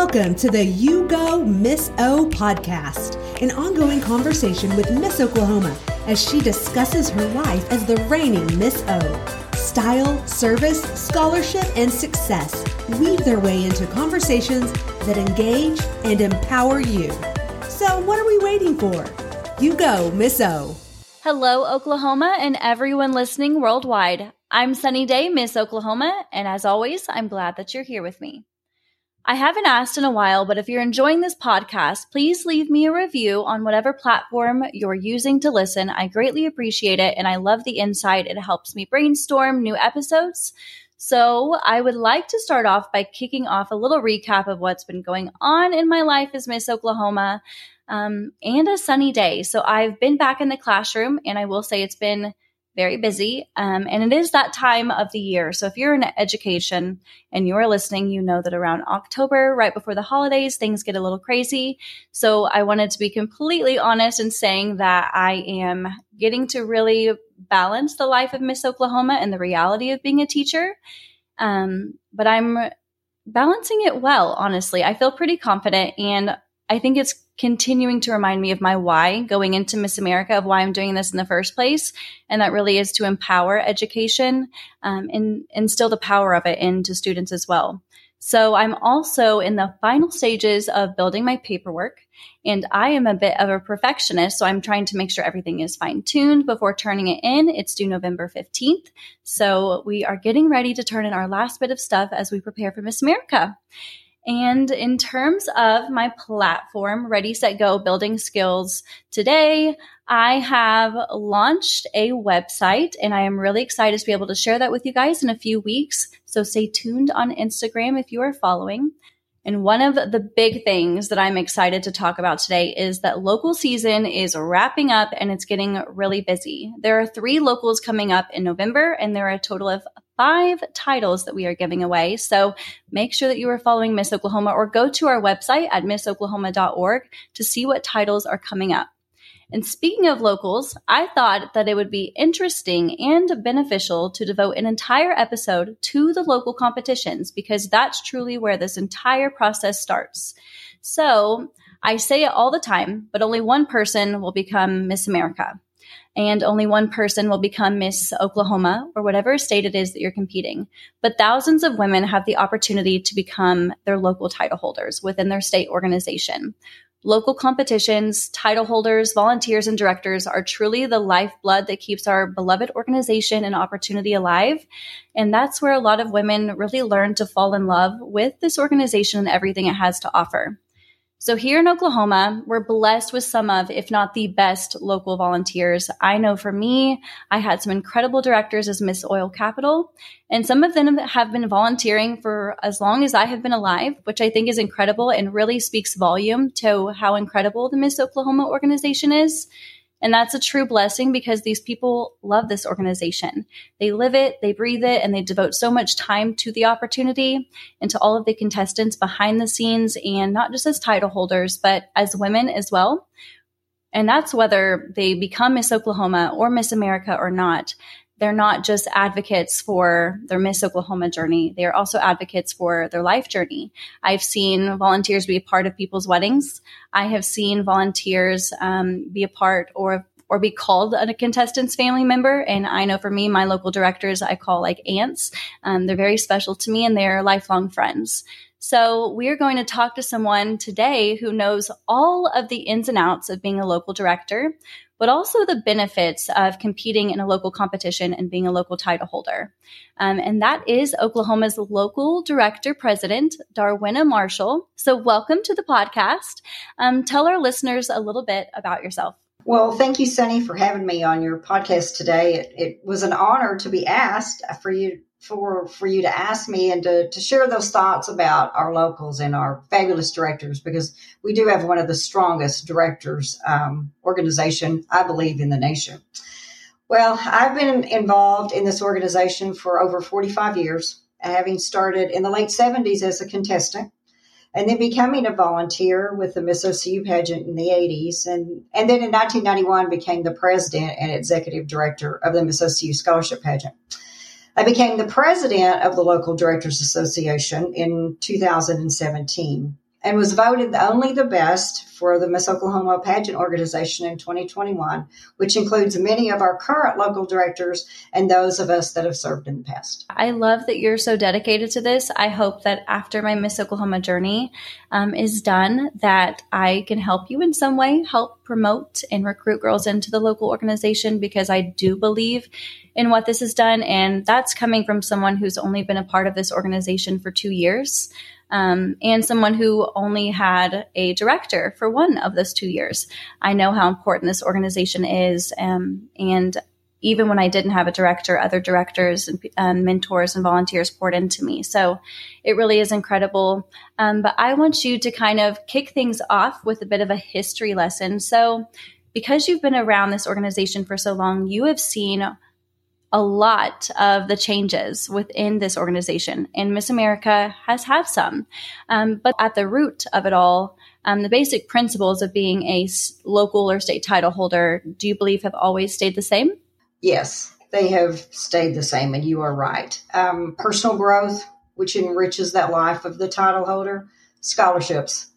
Welcome to the You Go Miss O podcast, an ongoing conversation with Miss Oklahoma as she discusses her life as the reigning Miss O. Style, service, scholarship, and success weave their way into conversations that engage and empower you. So, what are we waiting for? You go, Miss O. Hello, Oklahoma, and everyone listening worldwide. I'm Sunny Day, Miss Oklahoma, and as always, I'm glad that you're here with me. I haven't asked in a while, but if you're enjoying this podcast, please leave me a review on whatever platform you're using to listen. I greatly appreciate it, and I love the insight. It helps me brainstorm new episodes. So, I would like to start off by kicking off a little recap of what's been going on in my life as Miss Oklahoma um, and a sunny day. So, I've been back in the classroom, and I will say it's been very busy. Um, and it is that time of the year. So if you're in education and you're listening, you know that around October, right before the holidays, things get a little crazy. So I wanted to be completely honest in saying that I am getting to really balance the life of Miss Oklahoma and the reality of being a teacher. Um, but I'm balancing it well, honestly. I feel pretty confident and I think it's continuing to remind me of my why going into Miss America, of why I'm doing this in the first place. And that really is to empower education um, and instill the power of it into students as well. So I'm also in the final stages of building my paperwork. And I am a bit of a perfectionist, so I'm trying to make sure everything is fine tuned before turning it in. It's due November 15th. So we are getting ready to turn in our last bit of stuff as we prepare for Miss America. And in terms of my platform, Ready, Set, Go Building Skills, today I have launched a website and I am really excited to be able to share that with you guys in a few weeks. So stay tuned on Instagram if you are following. And one of the big things that I'm excited to talk about today is that local season is wrapping up and it's getting really busy. There are three locals coming up in November, and there are a total of five titles that we are giving away. So make sure that you are following Miss Oklahoma or go to our website at missoklahoma.org to see what titles are coming up. And speaking of locals, I thought that it would be interesting and beneficial to devote an entire episode to the local competitions because that's truly where this entire process starts. So I say it all the time, but only one person will become Miss America and only one person will become Miss Oklahoma or whatever state it is that you're competing. But thousands of women have the opportunity to become their local title holders within their state organization. Local competitions, title holders, volunteers, and directors are truly the lifeblood that keeps our beloved organization and opportunity alive. And that's where a lot of women really learn to fall in love with this organization and everything it has to offer. So here in Oklahoma, we're blessed with some of, if not the best local volunteers. I know for me, I had some incredible directors as Miss Oil Capital, and some of them have been volunteering for as long as I have been alive, which I think is incredible and really speaks volume to how incredible the Miss Oklahoma organization is. And that's a true blessing because these people love this organization. They live it, they breathe it, and they devote so much time to the opportunity and to all of the contestants behind the scenes and not just as title holders, but as women as well. And that's whether they become Miss Oklahoma or Miss America or not. They're not just advocates for their Miss Oklahoma journey. They are also advocates for their life journey. I've seen volunteers be a part of people's weddings. I have seen volunteers um, be a part or or be called a contestant's family member. And I know for me, my local directors, I call like aunts. Um, they're very special to me and they're lifelong friends. So we're going to talk to someone today who knows all of the ins and outs of being a local director but also the benefits of competing in a local competition and being a local title holder. Um, and that is Oklahoma's local director president, Darwina Marshall. So, welcome to the podcast. Um, tell our listeners a little bit about yourself. Well, thank you, Sunny, for having me on your podcast today. It, it was an honor to be asked for you for for you to ask me and to, to share those thoughts about our locals and our fabulous directors because we do have one of the strongest directors um, organization I believe in the nation. Well, I've been involved in this organization for over 45 years, having started in the late 70s as a contestant and then becoming a volunteer with the Miss OCU pageant in the 80s. And, and then in 1991 became the president and executive director of the Miss OCU Scholarship Pageant. I became the president of the local directors association in 2017. And was voted only the best for the Miss Oklahoma pageant organization in 2021, which includes many of our current local directors and those of us that have served in the past. I love that you're so dedicated to this. I hope that after my Miss Oklahoma journey um, is done, that I can help you in some way, help promote and recruit girls into the local organization because I do believe in what this has done. And that's coming from someone who's only been a part of this organization for two years um, and someone who only had a director for one of those two years. I know how important this organization is, um, and even when I didn't have a director, other directors and um, mentors and volunteers poured into me. So it really is incredible. Um, but I want you to kind of kick things off with a bit of a history lesson. So, because you've been around this organization for so long, you have seen a lot of the changes within this organization, and Miss America has had some. Um, but at the root of it all, um, the basic principles of being a local or state title holder, do you believe have always stayed the same? Yes, they have stayed the same, and you are right. Um, personal growth, which enriches that life of the title holder, scholarships,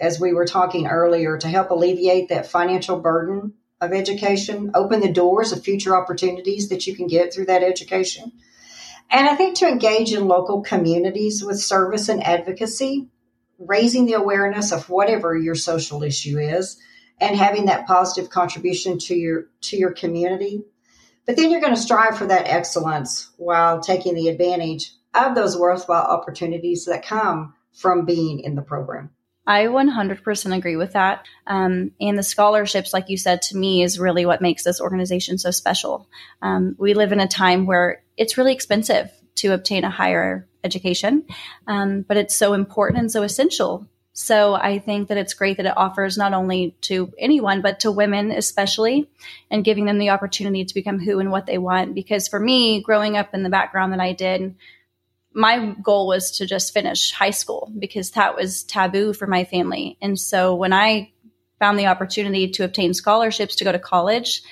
as we were talking earlier, to help alleviate that financial burden of education, open the doors of future opportunities that you can get through that education. And I think to engage in local communities with service and advocacy, raising the awareness of whatever your social issue is and having that positive contribution to your to your community. But then you're going to strive for that excellence while taking the advantage of those worthwhile opportunities that come from being in the program. I 100% agree with that. Um, and the scholarships, like you said, to me is really what makes this organization so special. Um, we live in a time where it's really expensive to obtain a higher education, um, but it's so important and so essential. So I think that it's great that it offers not only to anyone, but to women especially, and giving them the opportunity to become who and what they want. Because for me, growing up in the background that I did, my goal was to just finish high school because that was taboo for my family. And so when I found the opportunity to obtain scholarships to go to college,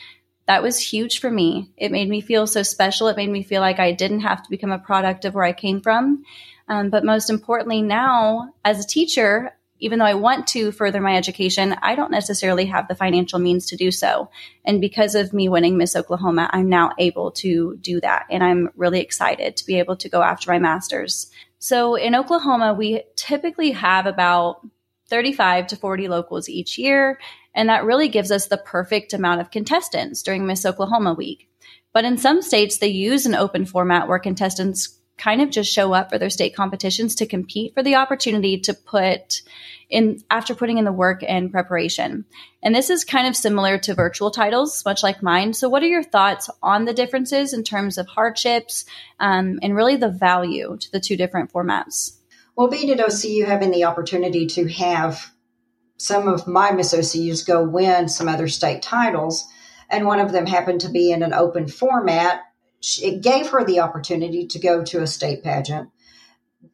that was huge for me. It made me feel so special. It made me feel like I didn't have to become a product of where I came from. Um, but most importantly, now as a teacher, even though I want to further my education, I don't necessarily have the financial means to do so. And because of me winning Miss Oklahoma, I'm now able to do that. And I'm really excited to be able to go after my master's. So in Oklahoma, we typically have about 35 to 40 locals each year. And that really gives us the perfect amount of contestants during Miss Oklahoma week. But in some states, they use an open format where contestants kind of just show up for their state competitions to compete for the opportunity to put in after putting in the work and preparation. And this is kind of similar to virtual titles, much like mine. So, what are your thoughts on the differences in terms of hardships um, and really the value to the two different formats? Well, being at OCU, having the opportunity to have some of my Miss OCUs go win some other state titles, and one of them happened to be in an open format it gave her the opportunity to go to a state pageant,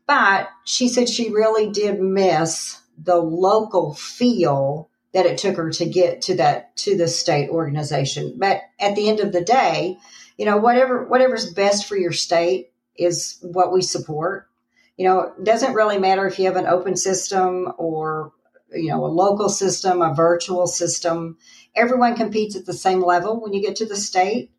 but she said she really did miss the local feel that it took her to get to that to the state organization. But at the end of the day, you know, whatever whatever's best for your state is what we support. You know, it doesn't really matter if you have an open system or you know a local system, a virtual system. Everyone competes at the same level when you get to the state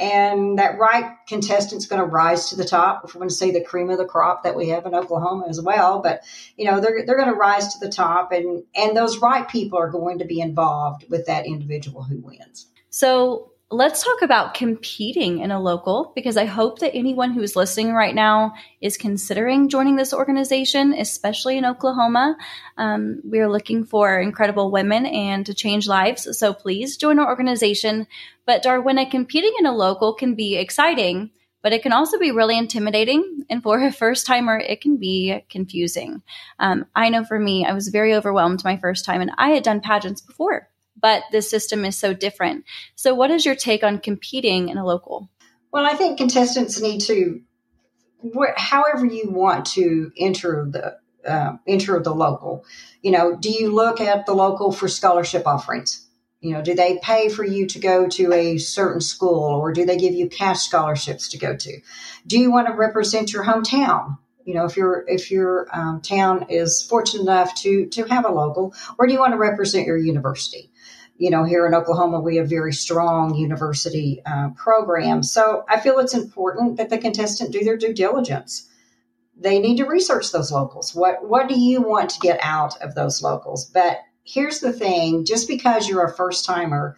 and that right contestant's going to rise to the top. If we're going to say the cream of the crop that we have in Oklahoma as well, but you know they're they're going to rise to the top, and and those right people are going to be involved with that individual who wins. So let's talk about competing in a local because I hope that anyone who's listening right now is considering joining this organization, especially in Oklahoma. Um, we are looking for incredible women and to change lives. So please join our organization. But Darwina, competing in a local can be exciting, but it can also be really intimidating. And for a first timer, it can be confusing. Um, I know for me, I was very overwhelmed my first time, and I had done pageants before but the system is so different. So, what is your take on competing in a local? Well, I think contestants need to, however you want to enter the uh, enter the local. You know, do you look at the local for scholarship offerings? You know, do they pay for you to go to a certain school, or do they give you cash scholarships to go to? Do you want to represent your hometown? You know, if your if your um, town is fortunate enough to to have a local, or do you want to represent your university? You know, here in Oklahoma, we have very strong university uh, programs. So I feel it's important that the contestant do their due diligence. They need to research those locals. What what do you want to get out of those locals? But here's the thing: just because you're a first timer,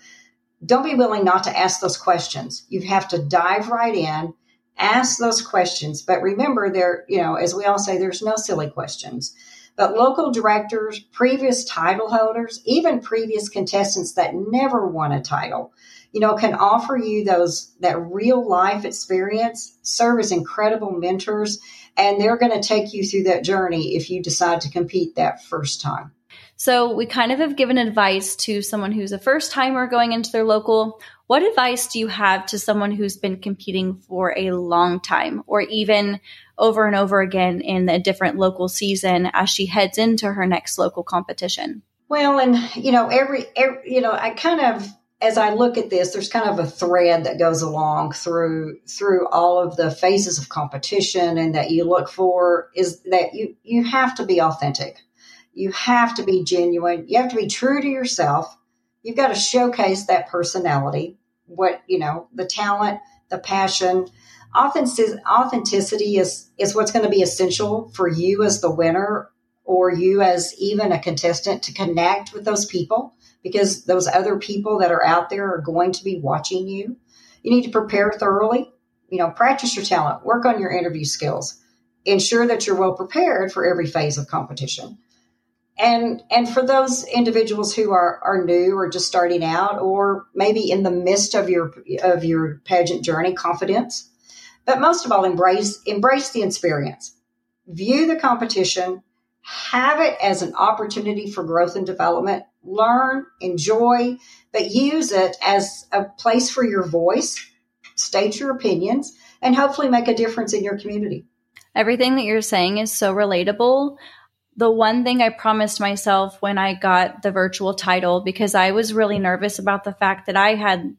don't be willing not to ask those questions. You have to dive right in ask those questions. But remember, there, you know, as we all say, there's no silly questions. But local directors, previous title holders, even previous contestants that never won a title, you know, can offer you those that real life experience, serve as incredible mentors, and they're going to take you through that journey if you decide to compete that first time. So, we kind of have given advice to someone who's a first timer going into their local. What advice do you have to someone who's been competing for a long time or even over and over again in a different local season as she heads into her next local competition? Well, and you know, every, every you know, I kind of as I look at this, there's kind of a thread that goes along through through all of the phases of competition and that you look for is that you you have to be authentic you have to be genuine. You have to be true to yourself. You've got to showcase that personality, what, you know, the talent, the passion. Authenticity is, is what's going to be essential for you as the winner or you as even a contestant to connect with those people because those other people that are out there are going to be watching you. You need to prepare thoroughly, you know, practice your talent, work on your interview skills, ensure that you're well prepared for every phase of competition and and for those individuals who are are new or just starting out or maybe in the midst of your of your pageant journey confidence but most of all embrace embrace the experience. View the competition have it as an opportunity for growth and development learn enjoy but use it as a place for your voice state your opinions and hopefully make a difference in your community. Everything that you're saying is so relatable the one thing I promised myself when I got the virtual title, because I was really nervous about the fact that I had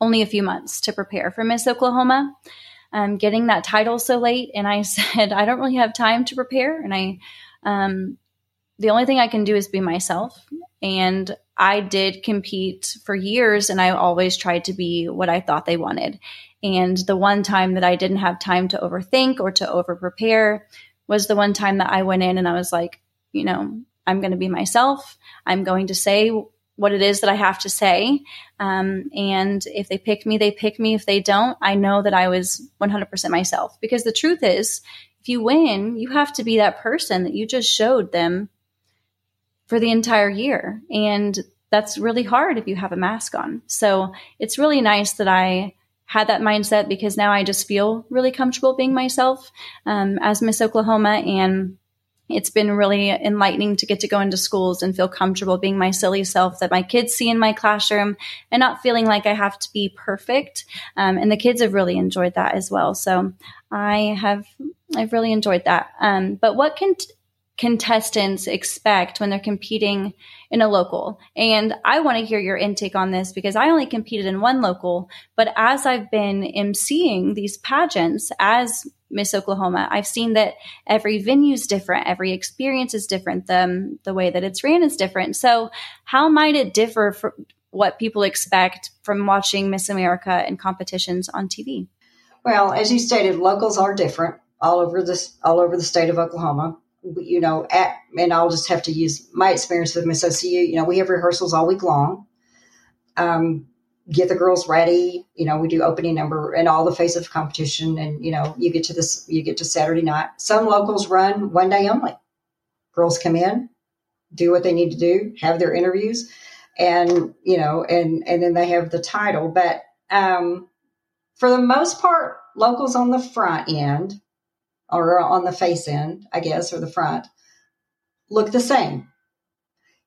only a few months to prepare for Miss Oklahoma, um, getting that title so late. And I said, I don't really have time to prepare. And I, um, the only thing I can do is be myself. And I did compete for years and I always tried to be what I thought they wanted. And the one time that I didn't have time to overthink or to over prepare was the one time that I went in and I was like, you know, I'm going to be myself. I'm going to say what it is that I have to say. Um, and if they pick me, they pick me. If they don't, I know that I was 100% myself. Because the truth is, if you win, you have to be that person that you just showed them for the entire year. And that's really hard if you have a mask on. So it's really nice that I had that mindset because now I just feel really comfortable being myself um, as Miss Oklahoma. And it's been really enlightening to get to go into schools and feel comfortable being my silly self that my kids see in my classroom and not feeling like I have to be perfect. Um, and the kids have really enjoyed that as well. So I have, I've really enjoyed that. Um, but what can, t- contestants expect when they're competing in a local. And I want to hear your intake on this because I only competed in one local, but as I've been emceeing these pageants as Miss Oklahoma, I've seen that every venue is different, every experience is different, the, um, the way that it's ran is different. So, how might it differ from what people expect from watching Miss America and competitions on TV? Well, as you stated, locals are different all over this all over the state of Oklahoma you know, at, and I'll just have to use my experience with Miss OCU. You know, we have rehearsals all week long. Um, get the girls ready. You know, we do opening number and all the phase of competition, and you know, you get to this, you get to Saturday night. Some locals run one day only. Girls come in, do what they need to do, have their interviews, and you know, and and then they have the title. But um, for the most part, locals on the front end or on the face end, I guess, or the front, look the same.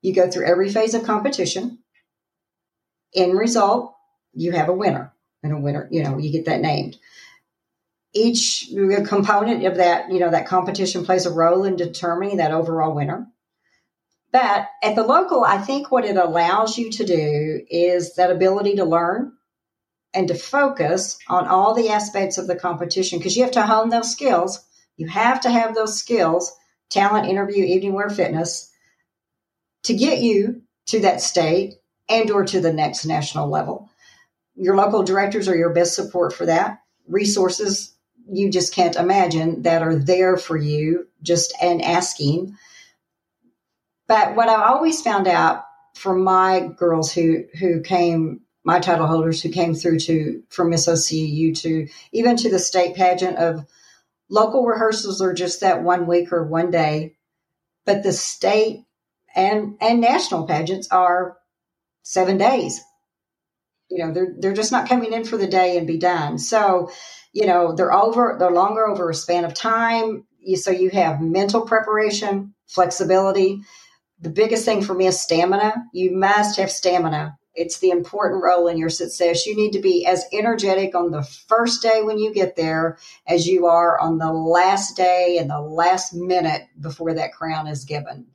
You go through every phase of competition. In result, you have a winner, and a winner, you know, you get that named. Each component of that, you know, that competition plays a role in determining that overall winner. But at the local, I think what it allows you to do is that ability to learn and to focus on all the aspects of the competition because you have to hone those skills You have to have those skills, talent, interview, evening wear, fitness, to get you to that state and or to the next national level. Your local directors are your best support for that. Resources you just can't imagine that are there for you just and asking. But what I always found out from my girls who who came my title holders who came through to from Miss OCU to even to the state pageant of local rehearsals are just that one week or one day, but the state and and national pageants are seven days. You know, they're they're just not coming in for the day and be done. So, you know, they're over they're longer over a span of time. You, so you have mental preparation, flexibility. The biggest thing for me is stamina. You must have stamina it's the important role in your success. You need to be as energetic on the first day when you get there as you are on the last day and the last minute before that crown is given.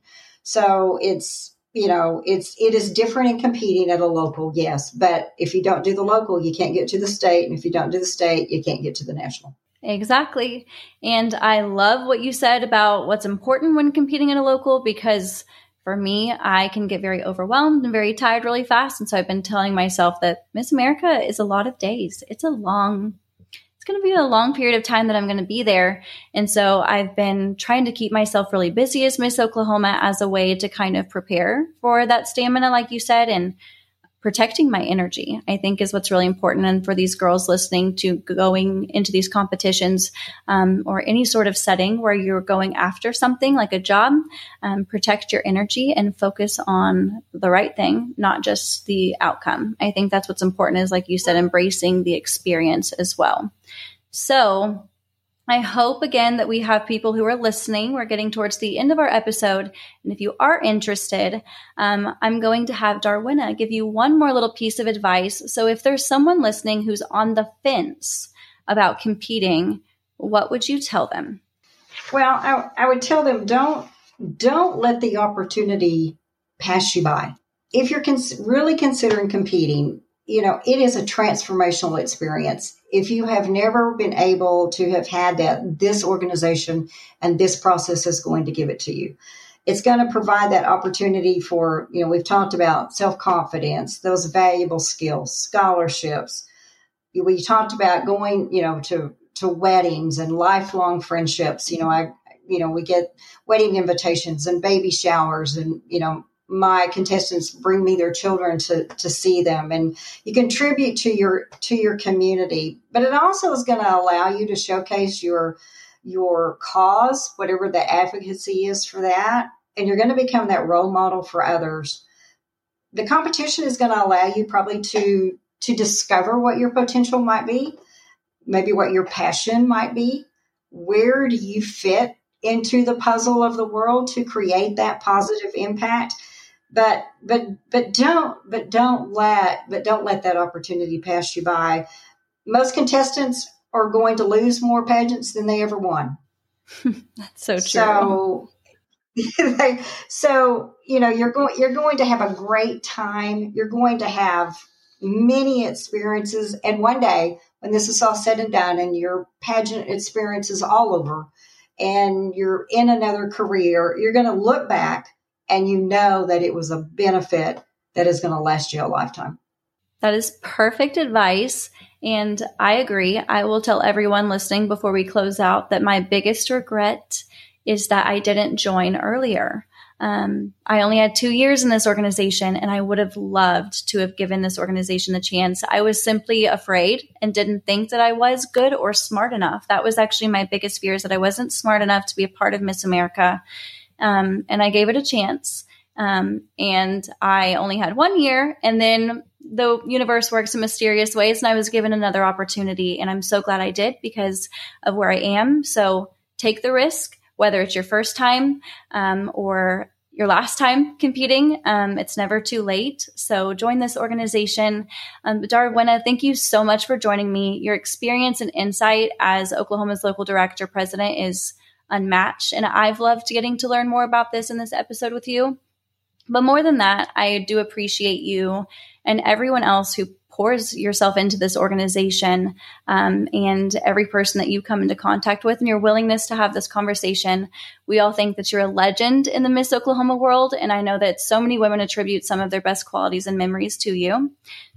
So it's, you know, it's, it is different in competing at a local, yes. But if you don't do the local, you can't get to the state. And if you don't do the state, you can't get to the national. Exactly. And I love what you said about what's important when competing in a local because for me, I can get very overwhelmed and very tired really fast. And so I've been telling myself that Miss America is a lot of days. It's a long, it's going to be a long period of time that I'm going to be there. And so I've been trying to keep myself really busy as Miss Oklahoma as a way to kind of prepare for that stamina, like you said, and protecting my energy, I think is what's really important. And for these girls listening to going into these competitions um, or any sort of setting where you're going after something like a job, um, protect your energy and focus on the right thing, not just the outcome. I think that's what's important is, like you said, embracing the experience as well. So, I hope again that we have people who are listening. We're getting towards the end of our episode. And if you are interested, um, I'm going to have Darwina give you one more little piece of advice. So if there's someone listening who's on the fence about competing, what would you tell them? Well, I, I would tell them don't don't let the opportunity pass you by. If you're cons- really considering competing, you know, it is a transformational experience. If you have never been able to have had that, this organization and this process is going to give it to you. It's going to provide that opportunity for, you know, we've talked about self confidence, those valuable skills, scholarships. We talked about going, you know, to, to weddings and lifelong friendships. You know, I, you know, we get wedding invitations and baby showers and, you know, my contestants bring me their children to to see them. And you contribute to your to your community but it also is going to allow you to showcase your your cause whatever the advocacy is for that. And you're going to become that role model for others. The competition is going to allow you probably to to discover what your potential might be maybe what your passion might be. Where do you fit into the puzzle of the world to create that positive impact but but but don't but don't let but don't let that opportunity pass you by. Most contestants are going to lose more pageants than they ever won. That's so true. so so you know you're going you're going to have a great time. You're going to have many experiences. And one day when this is all said and done and your pageant experience is all over and you're in another career you're going to look back and you know that it was a benefit that is going to last you a lifetime. That is perfect advice. And I agree. I will tell everyone listening before we close out that my biggest regret is that I didn't join earlier. Um, I only had two years in this organization, and I would have loved to have given this organization the chance. I was simply afraid and didn't think that I was good or smart enough. That was actually my biggest fear is that I wasn't smart enough to be a part of Miss America um, and I gave it a chance. Um, and I only had one year, and then the universe works in mysterious ways, and I was given another opportunity, and I'm so glad I did because of where I am. So take the risk, whether it's your first time um, or your last time competing. Um, it's never too late. So join this organization. Um, Darwina, thank you so much for joining me. Your experience and insight as Oklahoma's local director president is unmatched. And I've loved getting to learn more about this in this episode with you. But more than that, I do appreciate you and everyone else who pours yourself into this organization um, and every person that you come into contact with and your willingness to have this conversation. We all think that you're a legend in the Miss Oklahoma world. And I know that so many women attribute some of their best qualities and memories to you.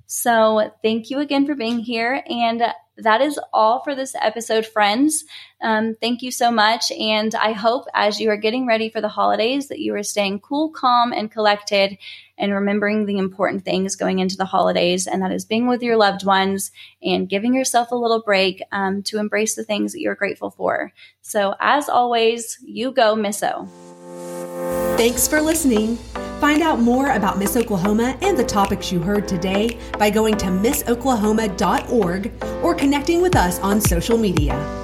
So thank you again for being here. And that is all for this episode, friends. Um, thank you so much. And I hope as you are getting ready for the holidays that you are staying cool, calm, and collected and remembering the important things going into the holidays. And that is being with your loved ones and giving yourself a little break um, to embrace the things that you're grateful for. So, as always, you go, Miss O. Thanks for listening. Find out more about Miss Oklahoma and the topics you heard today by going to missoklahoma.org or connecting with us on social media.